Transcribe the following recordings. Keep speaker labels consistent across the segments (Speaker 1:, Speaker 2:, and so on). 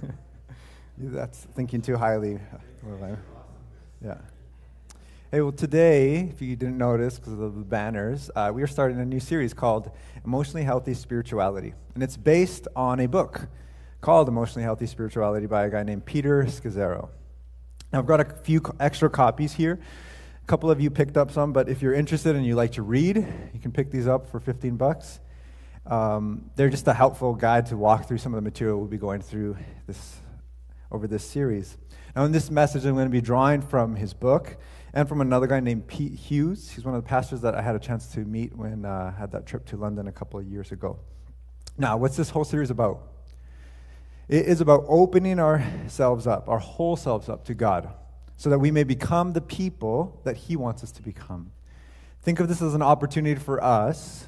Speaker 1: That's thinking too highly. Yeah. Hey, well, today, if you didn't notice because of the banners, uh, we are starting a new series called Emotionally Healthy Spirituality. And it's based on a book called Emotionally Healthy Spirituality by a guy named Peter Scazzero. Now, I've got a few extra copies here. A couple of you picked up some, but if you're interested and you like to read, you can pick these up for 15 bucks. Um, they're just a helpful guide to walk through some of the material we'll be going through this, over this series. Now, in this message, I'm going to be drawing from his book and from another guy named Pete Hughes. He's one of the pastors that I had a chance to meet when uh, I had that trip to London a couple of years ago. Now, what's this whole series about? It is about opening ourselves up, our whole selves up to God, so that we may become the people that He wants us to become. Think of this as an opportunity for us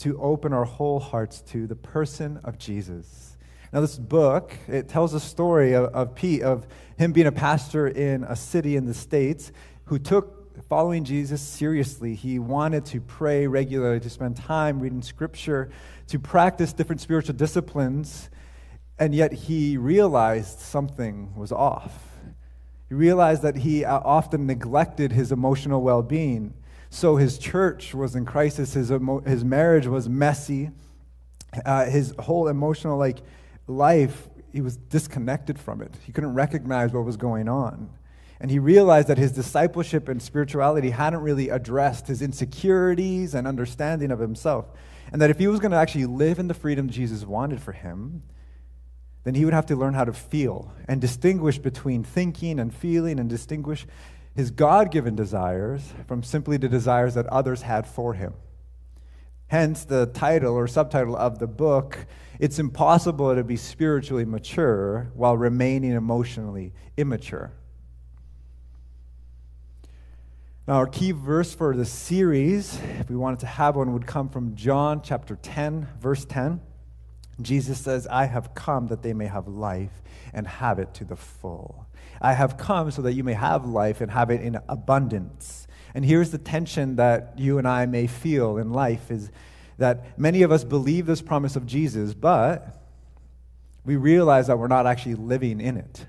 Speaker 1: to open our whole hearts to the person of Jesus. Now, this book, it tells a story of, of Pete, of him being a pastor in a city in the States who took following Jesus seriously. He wanted to pray regularly, to spend time reading scripture, to practice different spiritual disciplines, and yet he realized something was off. He realized that he uh, often neglected his emotional well being. So his church was in crisis. His, emo- his marriage was messy. Uh, his whole emotional like life, he was disconnected from it. He couldn't recognize what was going on. And he realized that his discipleship and spirituality hadn't really addressed his insecurities and understanding of himself. And that if he was going to actually live in the freedom Jesus wanted for him, then he would have to learn how to feel and distinguish between thinking and feeling and distinguish his God given desires from simply the desires that others had for him. Hence, the title or subtitle of the book It's Impossible to Be Spiritually Mature While Remaining Emotionally Immature. Now, our key verse for the series, if we wanted to have one, would come from John chapter 10, verse 10. Jesus says, I have come that they may have life and have it to the full. I have come so that you may have life and have it in abundance. And here's the tension that you and I may feel in life is that many of us believe this promise of Jesus, but we realize that we're not actually living in it.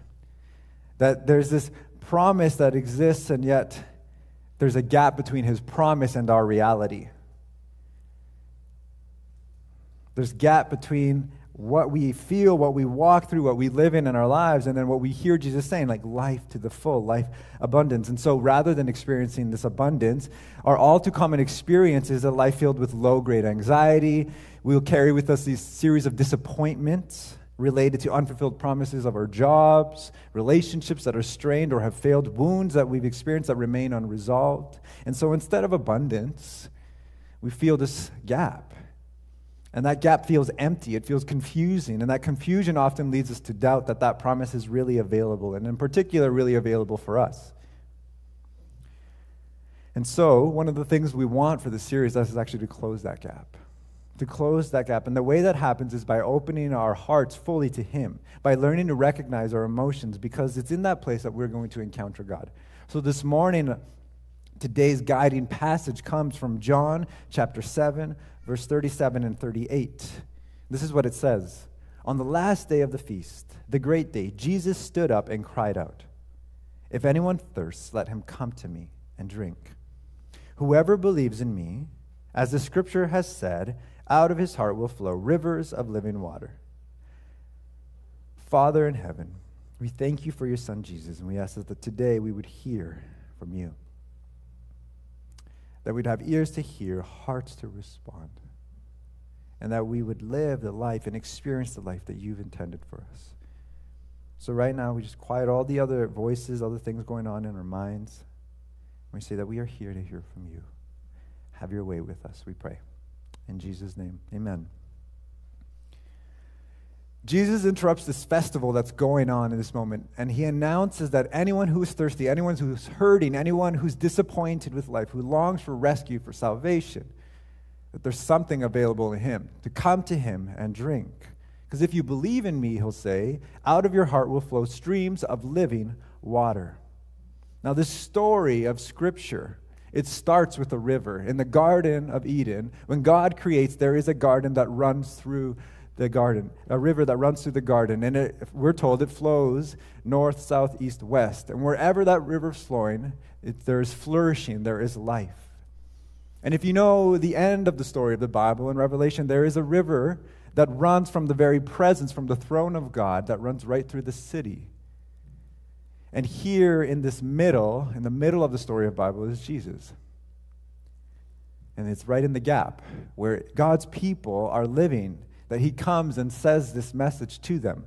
Speaker 1: That there's this promise that exists, and yet there's a gap between his promise and our reality. There's gap between what we feel, what we walk through, what we live in in our lives, and then what we hear Jesus saying, like life to the full, life abundance. And so rather than experiencing this abundance, our all too common experience is a life filled with low grade anxiety. We'll carry with us these series of disappointments related to unfulfilled promises of our jobs, relationships that are strained or have failed, wounds that we've experienced that remain unresolved. And so instead of abundance, we feel this gap. And that gap feels empty, it feels confusing, and that confusion often leads us to doubt that that promise is really available, and in particular, really available for us. And so, one of the things we want for the series is actually to close that gap. To close that gap. And the way that happens is by opening our hearts fully to Him, by learning to recognize our emotions, because it's in that place that we're going to encounter God. So, this morning, today's guiding passage comes from John chapter 7, verse 37 and 38. This is what it says On the last day of the feast, the great day, Jesus stood up and cried out, If anyone thirsts, let him come to me and drink. Whoever believes in me, as the scripture has said, out of his heart will flow rivers of living water. Father in heaven, we thank you for your son Jesus, and we ask that today we would hear from you that we'd have ears to hear, hearts to respond, and that we would live the life and experience the life that you've intended for us. So, right now, we just quiet all the other voices, other things going on in our minds. We say that we are here to hear from you. Have your way with us, we pray. In Jesus' name, amen. Jesus interrupts this festival that's going on in this moment, and he announces that anyone who's thirsty, anyone who's hurting, anyone who's disappointed with life, who longs for rescue, for salvation, that there's something available in him, to come to him and drink. Because if you believe in me, he'll say, out of your heart will flow streams of living water. Now, this story of Scripture, it starts with a river. In the Garden of Eden, when God creates, there is a garden that runs through the garden, a river that runs through the garden. And it, we're told it flows north, south, east, west. And wherever that river's flowing, it, there is flourishing, there is life. And if you know the end of the story of the Bible in Revelation, there is a river that runs from the very presence, from the throne of God, that runs right through the city. And here in this middle, in the middle of the story of Bible, is Jesus. And it's right in the gap where God's people are living that he comes and says this message to them.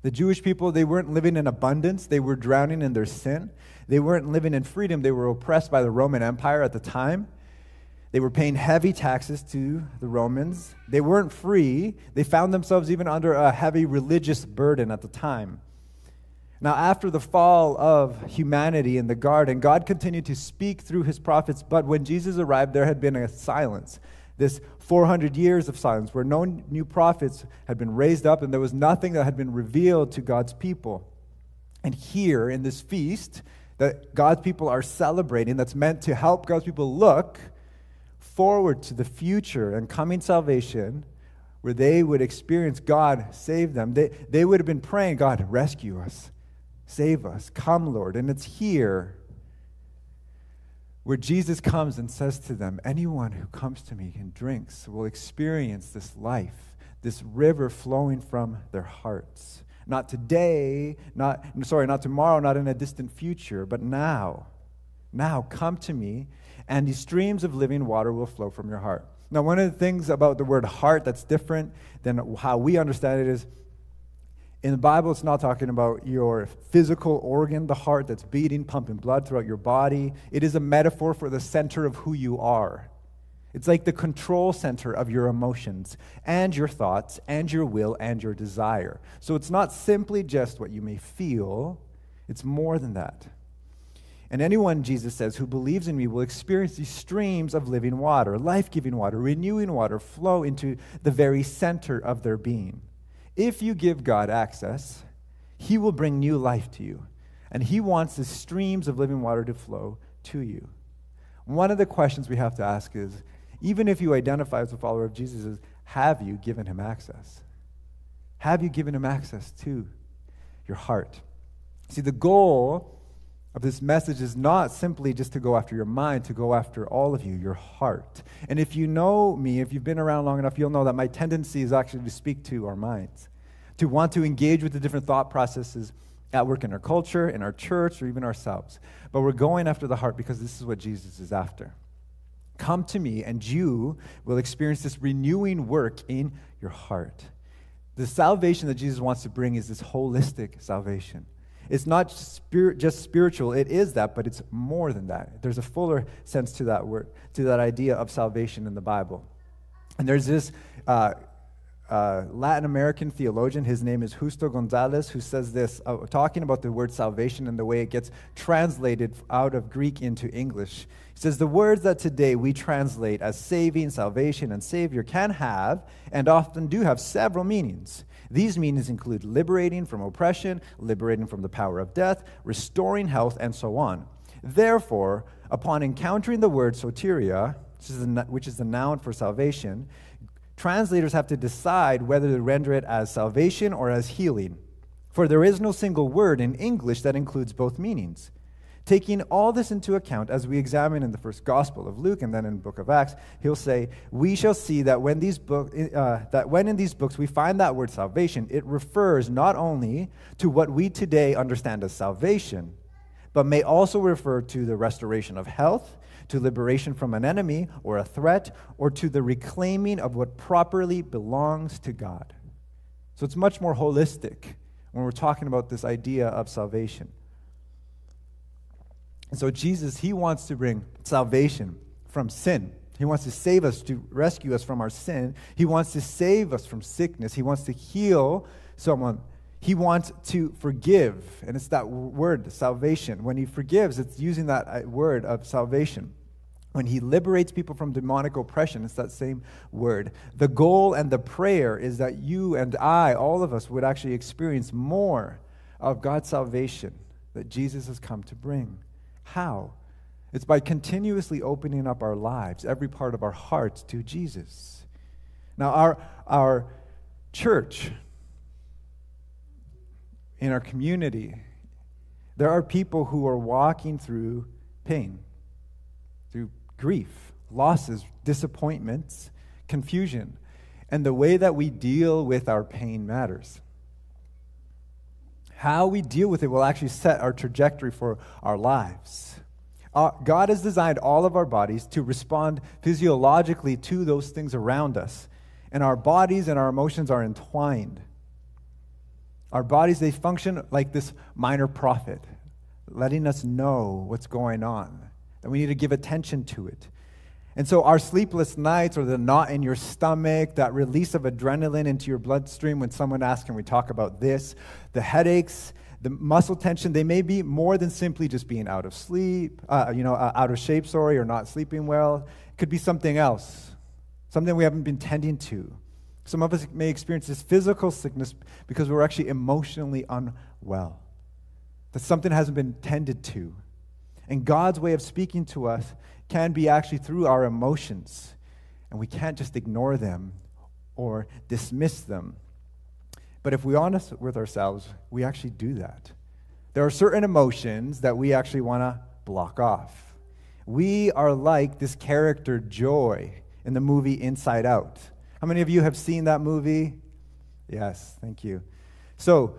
Speaker 1: The Jewish people, they weren't living in abundance, they were drowning in their sin. They weren't living in freedom, they were oppressed by the Roman Empire at the time. They were paying heavy taxes to the Romans. They weren't free. They found themselves even under a heavy religious burden at the time. Now, after the fall of humanity in the garden, God continued to speak through his prophets, but when Jesus arrived, there had been a silence. This 400 years of silence where no new prophets had been raised up and there was nothing that had been revealed to God's people. And here in this feast that God's people are celebrating, that's meant to help God's people look forward to the future and coming salvation where they would experience God save them. They, they would have been praying, God, rescue us, save us, come, Lord. And it's here where Jesus comes and says to them, Anyone who comes to me and drinks will experience this life, this river flowing from their hearts. Not today, not, sorry, not tomorrow, not in a distant future, but now. Now, come to me and the streams of living water will flow from your heart. Now, one of the things about the word heart that's different than how we understand it is in the Bible, it's not talking about your physical organ, the heart that's beating, pumping blood throughout your body. It is a metaphor for the center of who you are. It's like the control center of your emotions and your thoughts and your will and your desire. So it's not simply just what you may feel, it's more than that. And anyone, Jesus says, who believes in me will experience these streams of living water, life giving water, renewing water flow into the very center of their being. If you give God access, He will bring new life to you. And He wants the streams of living water to flow to you. One of the questions we have to ask is even if you identify as a follower of Jesus, is have you given Him access? Have you given Him access to your heart? See, the goal of this message is not simply just to go after your mind, to go after all of you, your heart. And if you know me, if you've been around long enough, you'll know that my tendency is actually to speak to our minds, to want to engage with the different thought processes at work in our culture, in our church, or even ourselves. But we're going after the heart because this is what Jesus is after. Come to me, and you will experience this renewing work in your heart. The salvation that Jesus wants to bring is this holistic salvation. It's not spirit, just spiritual, it is that, but it's more than that. There's a fuller sense to that word, to that idea of salvation in the Bible. And there's this uh, uh, Latin American theologian, his name is Justo Gonzalez, who says this, uh, talking about the word salvation and the way it gets translated out of Greek into English. He says, The words that today we translate as saving, salvation, and savior can have, and often do have, several meanings. These meanings include liberating from oppression, liberating from the power of death, restoring health, and so on. Therefore, upon encountering the word soteria, which is, the, noun for salvation, translators have to decide whether to render it as salvation or as healing. For there is no single word in English that includes both meanings. Taking all this into account, as we examine in the first Gospel of Luke and then in the book of Acts, he'll say, We shall see that when, these book, uh, that when in these books we find that word salvation, it refers not only to what we today understand as salvation, but may also refer to the restoration of health, to liberation from an enemy or a threat, or to the reclaiming of what properly belongs to God. So it's much more holistic when we're talking about this idea of salvation. And so Jesus, he wants to bring salvation from sin. He wants to save us, to rescue us from our sin. He wants to save us from sickness. He wants to heal someone. He wants to forgive. And it's that word, salvation. When he forgives, it's using that uh, word of salvation. When he liberates people from demonic oppression, it's that same word. The goal and the prayer is that you and I, all of us, would actually experience more of God's salvation that Jesus has come to bring. How? It's by continuously opening up our lives, every part of our hearts to Jesus. Now, our, our church, in our community, there are people who are walking through pain, through grief, losses, disappointments, confusion. And the way that we deal with our pain matters. How we deal with it will actually set our trajectory for our lives. Uh, God has designed all of our bodies to respond physiologically to those things around us. And our bodies and our emotions are entwined. Our bodies, they function like this minor prophet, letting us know what's going on, that we need to give attention to it. And so, our sleepless nights, or the knot in your stomach, that release of adrenaline into your bloodstream when someone asks, Can we talk about this? The headaches, the muscle tension, they may be more than simply just being out of sleep, uh, you know, uh, out of shape, sorry, or not sleeping well. It could be something else, something we haven't been tending to. Some of us may experience this physical sickness because we're actually emotionally unwell, that something hasn't been tended to. And God's way of speaking to us can be actually through our emotions. And we can't just ignore them or dismiss them. But if we're honest with ourselves, we actually do that. There are certain emotions that we actually want to block off. We are like this character, Joy, in the movie Inside Out. How many of you have seen that movie? Yes, thank you. So,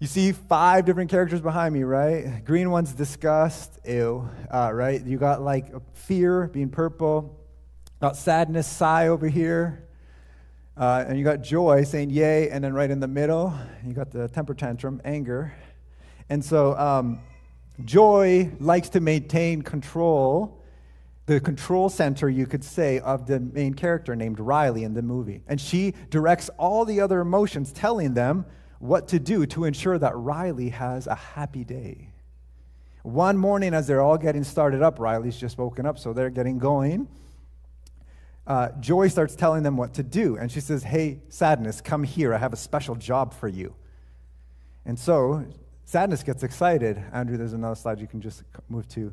Speaker 1: you see five different characters behind me, right? Green one's disgust, ew, uh, right? You got like fear being purple, got sadness, sigh over here, uh, and you got joy saying yay, and then right in the middle, you got the temper tantrum, anger. And so um, joy likes to maintain control, the control center, you could say, of the main character named Riley in the movie. And she directs all the other emotions, telling them, what to do to ensure that Riley has a happy day. One morning, as they're all getting started up, Riley's just woken up, so they're getting going. Uh, Joy starts telling them what to do, and she says, Hey, Sadness, come here. I have a special job for you. And so Sadness gets excited. Andrew, there's another slide you can just move to.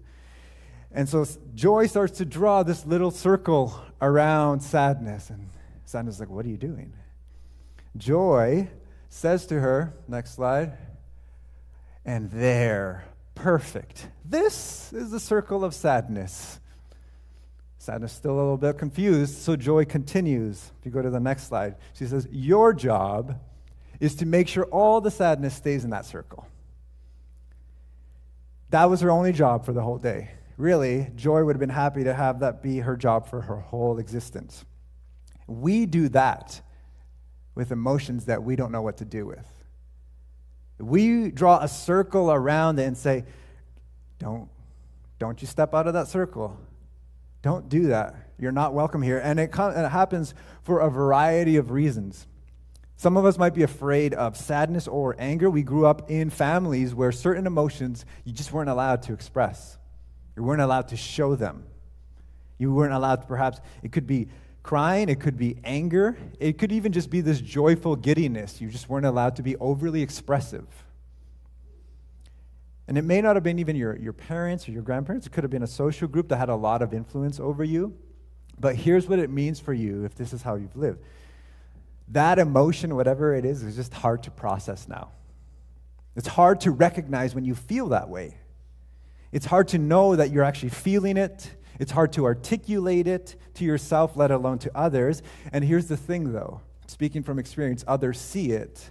Speaker 1: And so Joy starts to draw this little circle around Sadness, and Sadness is like, What are you doing? Joy says to her, next slide, and there, perfect. This is the circle of sadness. Sadness is still a little bit confused, so joy continues. If you go to the next slide, she says, Your job is to make sure all the sadness stays in that circle. That was her only job for the whole day. Really, Joy would have been happy to have that be her job for her whole existence. We do that with emotions that we don't know what to do with. We draw a circle around it and say, don't, don't you step out of that circle. Don't do that. You're not welcome here. And it, com- it happens for a variety of reasons. Some of us might be afraid of sadness or anger. We grew up in families where certain emotions you just weren't allowed to express. You weren't allowed to show them. You weren't allowed to, perhaps, it could be crying, it could be anger, it could even just be this joyful giddiness. You just weren't allowed to be overly expressive. And it may not have been even your, your parents or your grandparents, it could have been a social group that had a lot of influence over you. But here's what it means for you if this is how you've lived that emotion, whatever it is, is just hard to process now. It's hard to recognize when you feel that way. It's hard to know that you're actually feeling it. It's hard to articulate it to yourself, let alone to others. And here's the thing, though speaking from experience, others see it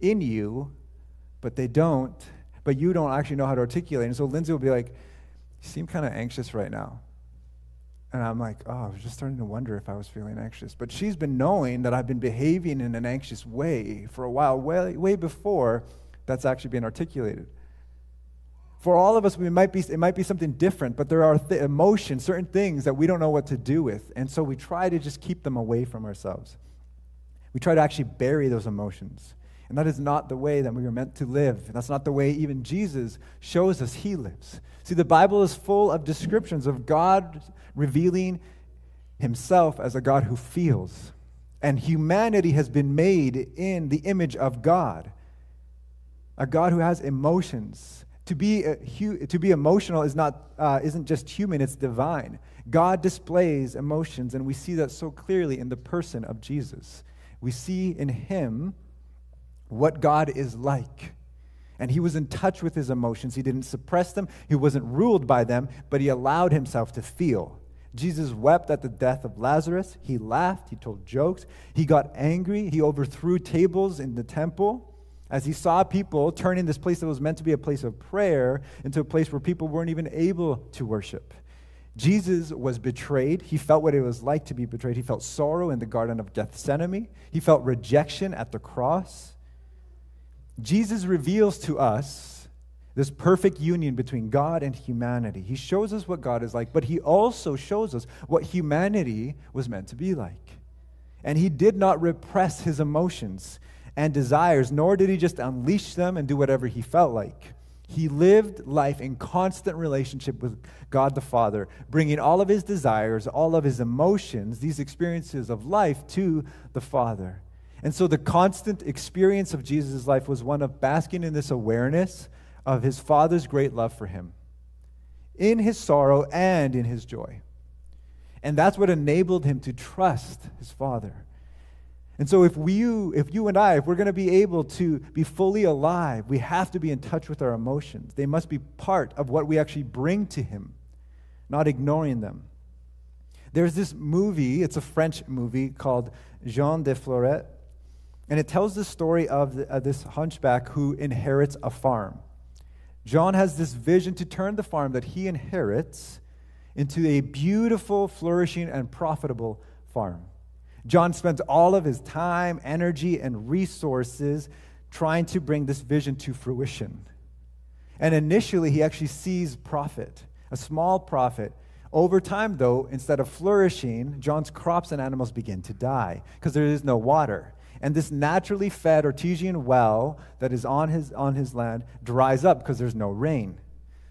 Speaker 1: in you, but they don't, but you don't actually know how to articulate. And so Lindsay will be like, You seem kind of anxious right now. And I'm like, oh, I was just starting to wonder if I was feeling anxious. But she's been knowing that I've been behaving in an anxious way for a while, way, way before that's actually been articulated. For all of us, we might be, it might be something different, but there are th- emotions, certain things that we don't know what to do with. And so we try to just keep them away from ourselves. We try to actually bury those emotions. And that is not the way that we were meant to live. That's not the way even Jesus shows us he lives. See, the Bible is full of descriptions of God revealing himself as a God who feels. And humanity has been made in the image of God, a God who has emotions to be, hu- to be emotional is not, uh, isn't just human, it's divine. God displays emotions, and we see that so clearly in the person of Jesus. we see in him what God is like. And he was in touch with his emotions. He didn't suppress them, he wasn't ruled by them, but he allowed himself to feel. Jesus wept at the death of Lazarus. He laughed. He told jokes. He got angry. He overthrew tables in the temple as he saw people turning this place that was meant to be a place of prayer into a place where people weren't even able to worship. Jesus was betrayed. He felt what it was like to be betrayed. He felt sorrow in the Garden of Gethsemane. He felt rejection at the cross. Jesus reveals to us this perfect union between God and humanity. He shows us what God is like, but he also shows us what humanity was meant to be like. And he did not repress his emotions and desires, nor did he just unleash them and do whatever he felt like. He lived life in constant relationship with God the Father, bringing all of his desires, all of his emotions, these experiences of life to the Father. And so the constant experience of Jesus' life was one of basking in this awareness of his Father's great love for him, in his sorrow and in his joy. And that's what enabled him to trust his Father. And so, if, we, if you and I, if we're going to be able to be fully alive, we have to be in touch with our emotions. They must be part of what we actually bring to Him, not ignoring them. There's this movie, it's a French movie called Jean de Florette, and it tells the story of, of this hunchback who inherits a farm. John has this vision to turn the farm that he inherits into a beautiful, flourishing, and profitable farm. John spends all of his time, energy, and resources trying to bring this vision to fruition. And initially, he actually sees profit, a small profit. Over time, though, instead of flourishing, John's crops and animals begin to die because there is no water. And this naturally fed artesian well that is on his, on his land dries up because there's no rain.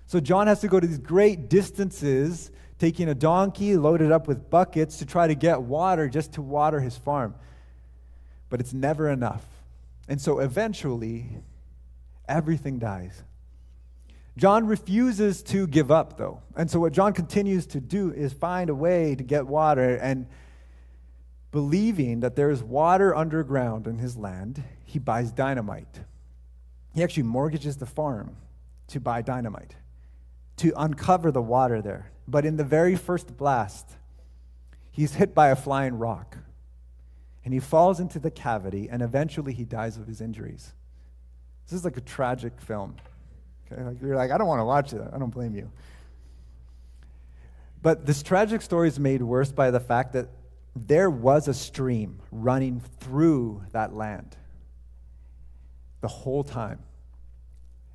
Speaker 1: So John has to go to these great distances taking a donkey loaded up with buckets to try to get water just to water his farm. But it's never enough. And so eventually, everything dies. John refuses to give up, though. And so, what John continues to do is find a way to get water. And believing that there is water underground in his land, he buys dynamite. He actually mortgages the farm to buy dynamite, to uncover the water there. But in the very first blast, he's hit by a flying rock. And he falls into the cavity, and eventually he dies of his injuries. This is like a tragic film. Okay? Like you're like, I don't want to watch it. I don't blame you. But this tragic story is made worse by the fact that there was a stream running through that land the whole time.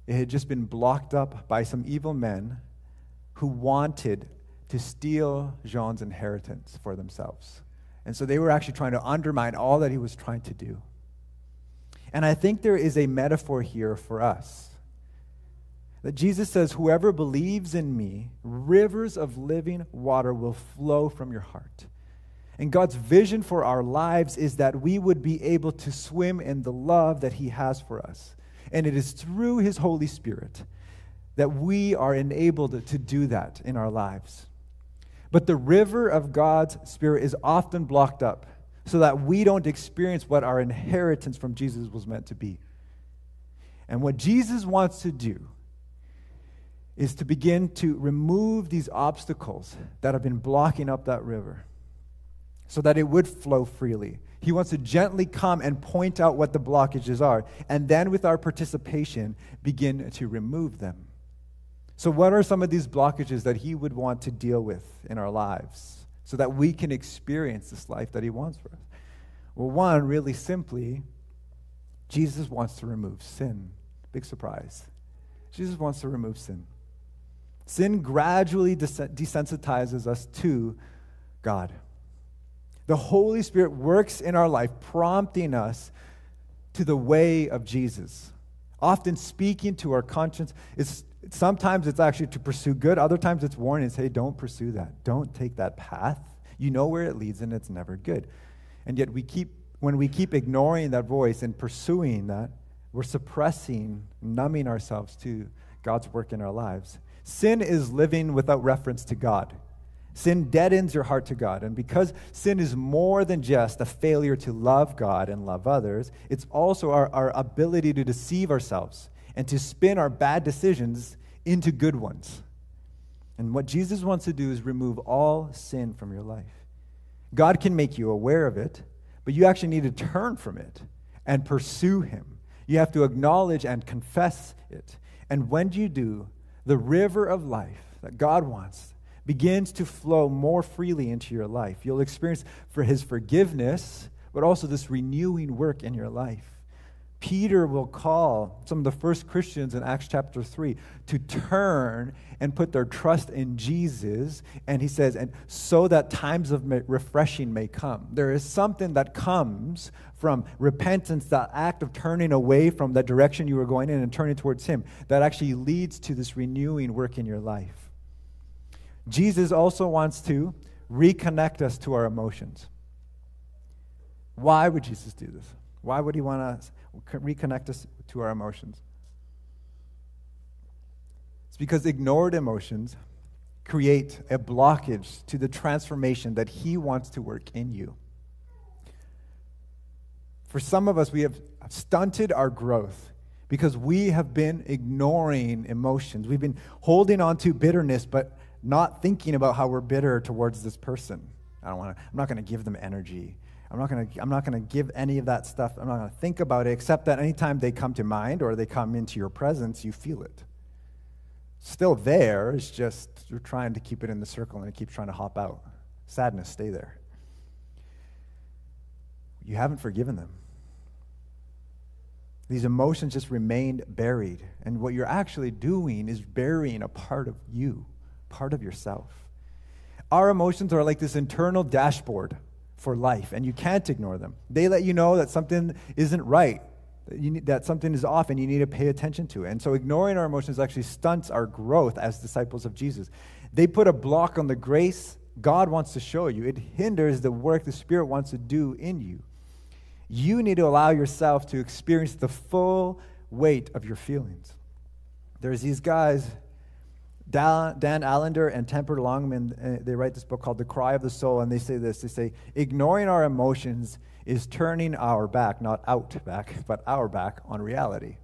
Speaker 1: It had just been blocked up by some evil men who wanted to steal Jean's inheritance for themselves. And so they were actually trying to undermine all that he was trying to do. And I think there is a metaphor here for us. That Jesus says, Whoever believes in me, rivers of living water will flow from your heart. And God's vision for our lives is that we would be able to swim in the love that He has for us. And it is through His Holy Spirit that we are enabled to do that in our lives. But the river of God's Spirit is often blocked up so that we don't experience what our inheritance from Jesus was meant to be. And what Jesus wants to do is to begin to remove these obstacles that have been blocking up that river so that it would flow freely. He wants to gently come and point out what the blockages are, and then with our participation, begin to remove them. So, what are some of these blockages that He would want to deal with in our lives so that we can experience this life that He wants for us? Well, one, really simply, Jesus wants to remove sin. Big surprise. Jesus wants to remove sin. Sin gradually desensitizes us to God. The Holy Spirit works in our life, prompting us to the way of Jesus. Often speaking to our conscience. It's sometimes it's actually to pursue good, other times it's warning, hey, don't pursue that. Don't take that path. You know where it leads and it's never good. And yet we keep when we keep ignoring that voice and pursuing that, we're suppressing, numbing ourselves to God's work in our lives. Sin is living without reference to God. Sin deadens your heart to God. And because sin is more than just a failure to love God and love others, it's also our, our ability to deceive ourselves and to spin our bad decisions into good ones. And what Jesus wants to do is remove all sin from your life. God can make you aware of it, but you actually need to turn from it and pursue Him. You have to acknowledge and confess it. And when you do, the river of life that God wants begins to flow more freely into your life. You'll experience for his forgiveness, but also this renewing work in your life. Peter will call some of the first Christians in Acts chapter 3 to turn and put their trust in Jesus. And he says, and so that times of refreshing may come. There is something that comes from repentance, that act of turning away from the direction you were going in and turning towards him, that actually leads to this renewing work in your life. Jesus also wants to reconnect us to our emotions. Why would Jesus do this? Why would he want to reconnect us to our emotions? It's because ignored emotions create a blockage to the transformation that he wants to work in you. For some of us, we have stunted our growth because we have been ignoring emotions. We've been holding on to bitterness, but not thinking about how we're bitter towards this person. I don't want to, I'm not going to give them energy. I'm not going to I'm not going to give any of that stuff. I'm not going to think about it except that anytime they come to mind or they come into your presence, you feel it. Still there, it's just you're trying to keep it in the circle and it keeps trying to hop out. Sadness, stay there. You haven't forgiven them. These emotions just remained buried. And what you're actually doing is burying a part of you part of yourself. Our emotions are like this internal dashboard for life, and you can't ignore them. They let you know that something isn't right, that, need, that something is off, and you need to pay attention to it. And so, ignoring our emotions actually stunts our growth as disciples of Jesus. They put a block on the grace God wants to show you, it hinders the work the Spirit wants to do in you. You need to allow yourself to experience the full weight of your feelings. There's these guys Dan, Allender and Tremper Longman, uh, they write this book called The Cry of the Soul, and they say this. They say, ignoring our emotions is turning our back, not out back, but our back on reality.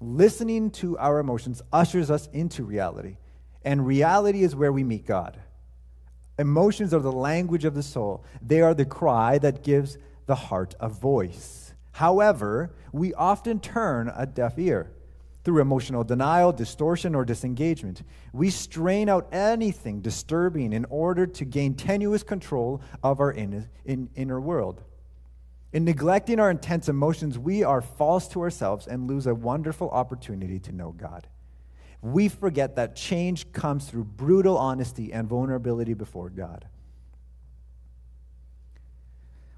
Speaker 1: Listening to our emotions ushers us into reality, and reality is where we meet God. Emotions are the language of the soul, they are the cry that gives the heart a voice. However, we often turn a deaf ear through emotional denial, distortion, or disengagement. We strain out anything disturbing in order to gain tenuous control of our inner, in, inner world. In neglecting our intense emotions, we are false to ourselves and lose a wonderful opportunity to know God. We forget that change comes through brutal honesty and vulnerability before God.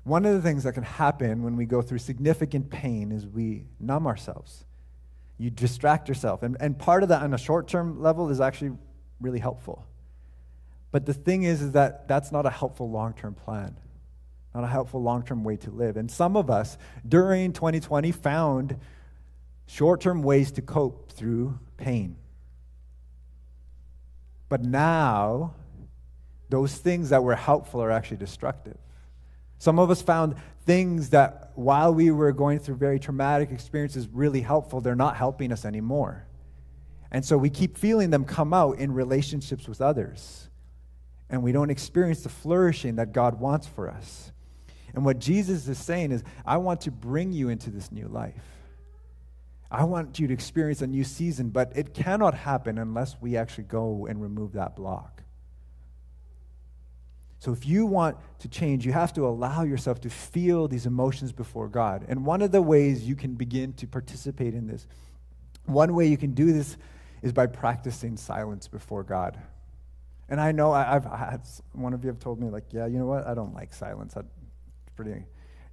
Speaker 1: One of the things that can happen when we go through significant pain is we numb ourselves you distract yourself. And, and part of that on a short term level is actually really helpful. But the thing is, is that that's not a helpful long term plan, not a helpful long term way to live. And some of us during 2020 found short term ways to cope through pain. But now, those things that were helpful are actually destructive. Some of us found things that, while we were going through very traumatic experiences, really helpful. They're not helping us anymore. And so we keep feeling them come out in relationships with others. And we don't experience the flourishing that God wants for us. And what Jesus is saying is, I want to bring you into this new life. I want you to experience a new season, but it cannot happen unless we actually go and remove that block. So if you want to change, you have to allow yourself to feel these emotions before God. And one of the ways you can begin to participate in this, one way you can do this is by practicing silence before God. And I know I, have had one of you have told me like, yeah, you know what? I don't like silence. I, pretty,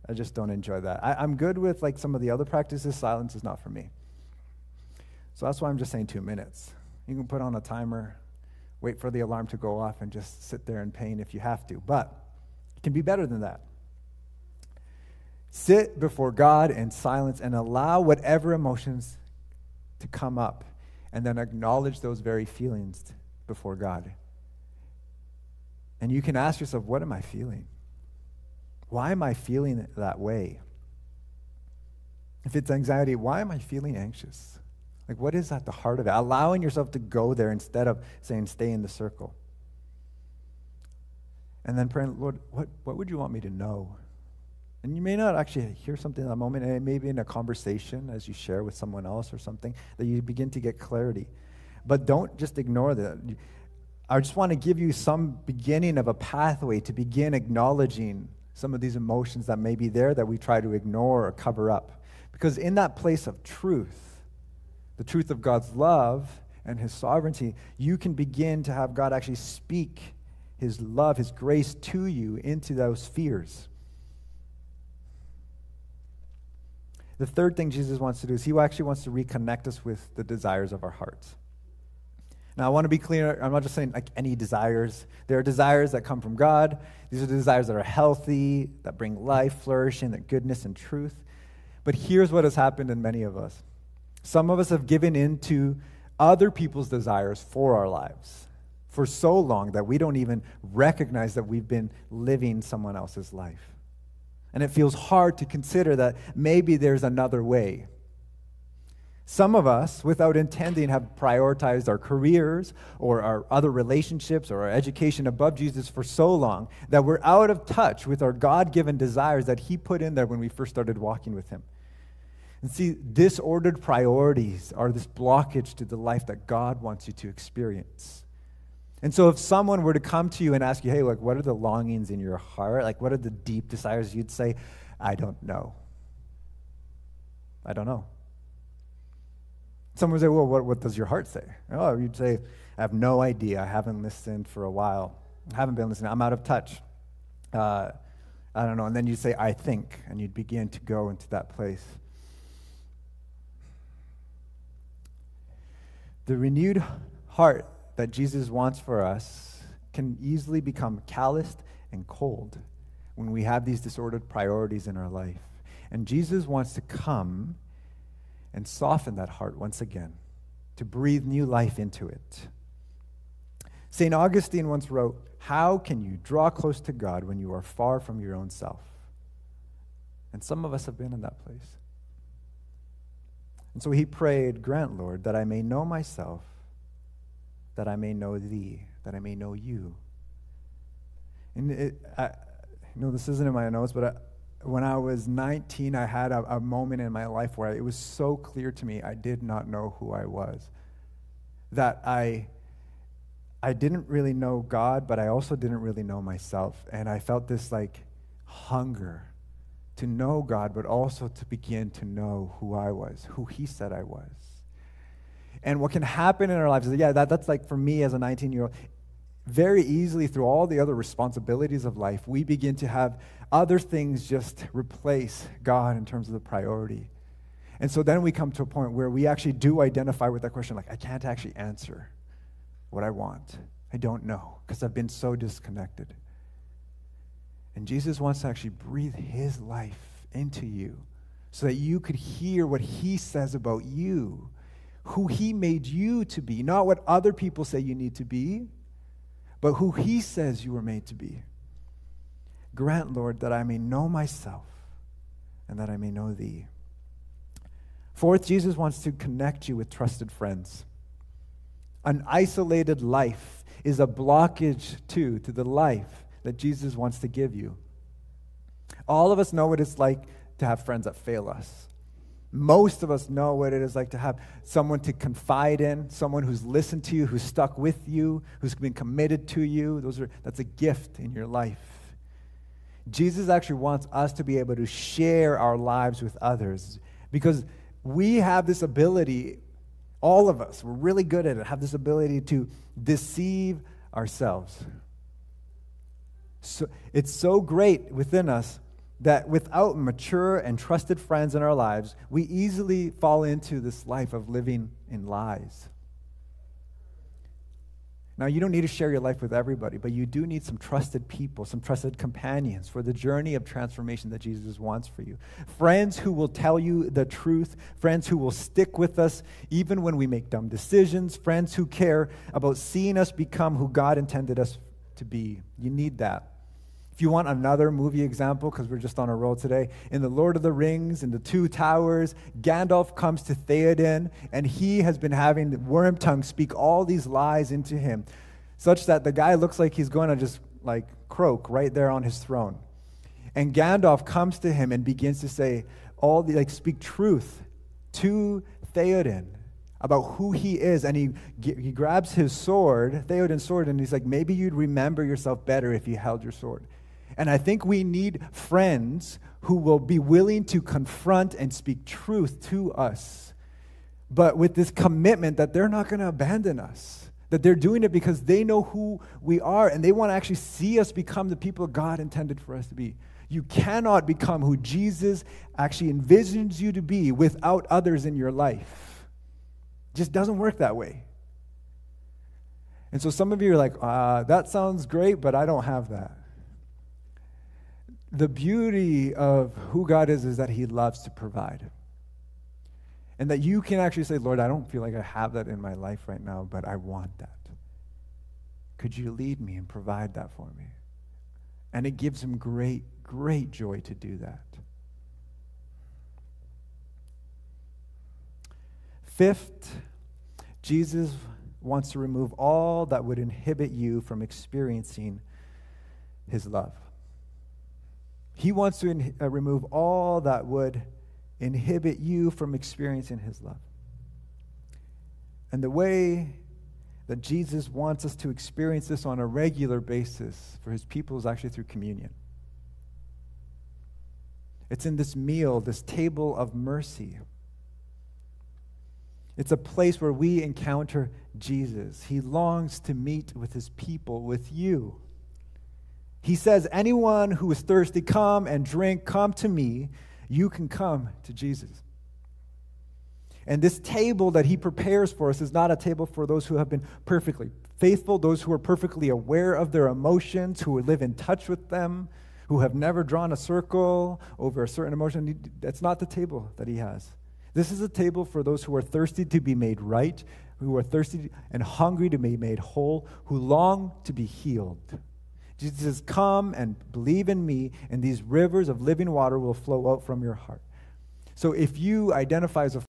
Speaker 1: I just don't enjoy that. I, I'm good with like some of the other practices. Silence is not for me. So that's why I'm just saying two minutes. You can put on a timer wait for the alarm to go off and just sit there in pain if you have to. But it can be better than that. Sit before God in silence and allow whatever emotions to come up, and then acknowledge those very feelings before God. And you can ask yourself, what am I feeling? Why am I feeling that way? If it's anxiety, why am I feeling anxious? Like, what is at the heart of it? Allowing yourself to go there instead of saying, stay in the circle. And then praying, Lord, what, what would you want me to know? And you may not actually hear something in that moment, and maybe in a conversation as you share with someone else or something, that you begin to get clarity. But don't just ignore that. I just want to give you some beginning of a pathway to begin acknowledging some of these emotions that may be there that we try to ignore or cover up. Because in that place of truth, the truth of God's love and His sovereignty, you can begin to have God actually speak His love, His grace to you into those fears. The third thing Jesus wants to do is He actually wants to reconnect us with the desires of our hearts. Now, I want to be clear. I'm not just saying like any desires. There are desires that come from God. These are desires that are healthy, that bring life, flourishing, that goodness and truth. But here's what has happened in many of us. Some of us have given in to other people's desires for our lives for so long that we don't even recognize that we've been living someone else's life. And it feels hard to consider that maybe there's another way. Some of us, without intending, have prioritized our careers or our other relationships or our education above Jesus for so long that we're out of touch with our God given desires that He put in there when we first started walking with Him. And see, disordered priorities are this blockage to the life that God wants you to experience. And so, if someone were to come to you and ask you, hey, like, what are the longings in your heart? Like, what are the deep desires? You'd say, I don't know. I don't know. Someone would say, well, what, what does your heart say? Oh, you'd say, I have no idea. I haven't listened for a while. I haven't been listening. I'm out of touch. Uh, I don't know. And then you'd say, I think. And you'd begin to go into that place. The renewed heart that Jesus wants for us can easily become calloused and cold when we have these disordered priorities in our life. And Jesus wants to come and soften that heart once again, to breathe new life into it. St. Augustine once wrote, How can you draw close to God when you are far from your own self? And some of us have been in that place. And so he prayed, Grant, Lord, that I may know myself that I may know thee, that I may know you. And it, I, you know, this isn't in my notes, but I, when I was 19, I had a, a moment in my life where it was so clear to me I did not know who I was. That I, I didn't really know God, but I also didn't really know myself. And I felt this like hunger to know God, but also to begin to know who I was, who He said I was. And what can happen in our lives is, yeah, that, that's like for me as a 19 year old, very easily through all the other responsibilities of life, we begin to have other things just replace God in terms of the priority. And so then we come to a point where we actually do identify with that question like, I can't actually answer what I want. I don't know because I've been so disconnected. And Jesus wants to actually breathe his life into you so that you could hear what he says about you who He made you to be, not what other people say you need to be, but who He says you were made to be. Grant, Lord, that I may know myself and that I may know Thee. Fourth, Jesus wants to connect you with trusted friends. An isolated life is a blockage, too, to the life that Jesus wants to give you. All of us know what it's like to have friends that fail us. Most of us know what it is like to have someone to confide in, someone who's listened to you, who's stuck with you, who's been committed to you. Those are, that's a gift in your life. Jesus actually wants us to be able to share our lives with others because we have this ability, all of us, we're really good at it, have this ability to deceive ourselves. So it's so great within us that without mature and trusted friends in our lives, we easily fall into this life of living in lies. Now, you don't need to share your life with everybody, but you do need some trusted people, some trusted companions for the journey of transformation that Jesus wants for you. Friends who will tell you the truth, friends who will stick with us even when we make dumb decisions, friends who care about seeing us become who God intended us to be. You need that. If you want another movie example, because we're just on a roll today, in The Lord of the Rings, in The Two Towers, Gandalf comes to Theoden, and he has been having Wormtongue speak all these lies into him, such that the guy looks like he's going to just like croak right there on his throne. And Gandalf comes to him and begins to say, all the, like, speak truth to Theoden about who he is. And he, he grabs his sword, Theoden's sword, and he's like, maybe you'd remember yourself better if you held your sword. And I think we need friends who will be willing to confront and speak truth to us, but with this commitment that they're not going to abandon us, that they're doing it because they know who we are and they want to actually see us become the people God intended for us to be. You cannot become who Jesus actually envisions you to be without others in your life. Just doesn't work that way. And so some of you are like, uh, that sounds great, but I don't have that the beauty of who God is is that He loves to provide. And that you can actually say, Lord, I don't feel like I have that in my life right now, but I want that. Could you lead me and provide that for me? And it gives Him great, great joy to do that. Fifth, Jesus wants to remove all that would inhibit you from experiencing His love. He wants to in, uh, remove all that would inhibit you from experiencing His love. And the way that Jesus wants us to experience this on a regular basis for His people is actually through communion. It's in this meal, this table of mercy. It's a place where we encounter Jesus. He longs to meet with his people, with you. He says, Anyone who is thirsty, come and drink, come to me. You can come to Jesus. And this table that he prepares for us is not a table for those who have been perfectly faithful, those who are perfectly aware of their emotions, who live in touch with them, who have never drawn a circle over a certain emotion. That's not the table that he has. This is a table for those who are thirsty to be made right, who are thirsty and hungry to be made whole, who long to be healed. Jesus says, Come and believe in me, and these rivers of living water will flow out from your heart. So if you identify as a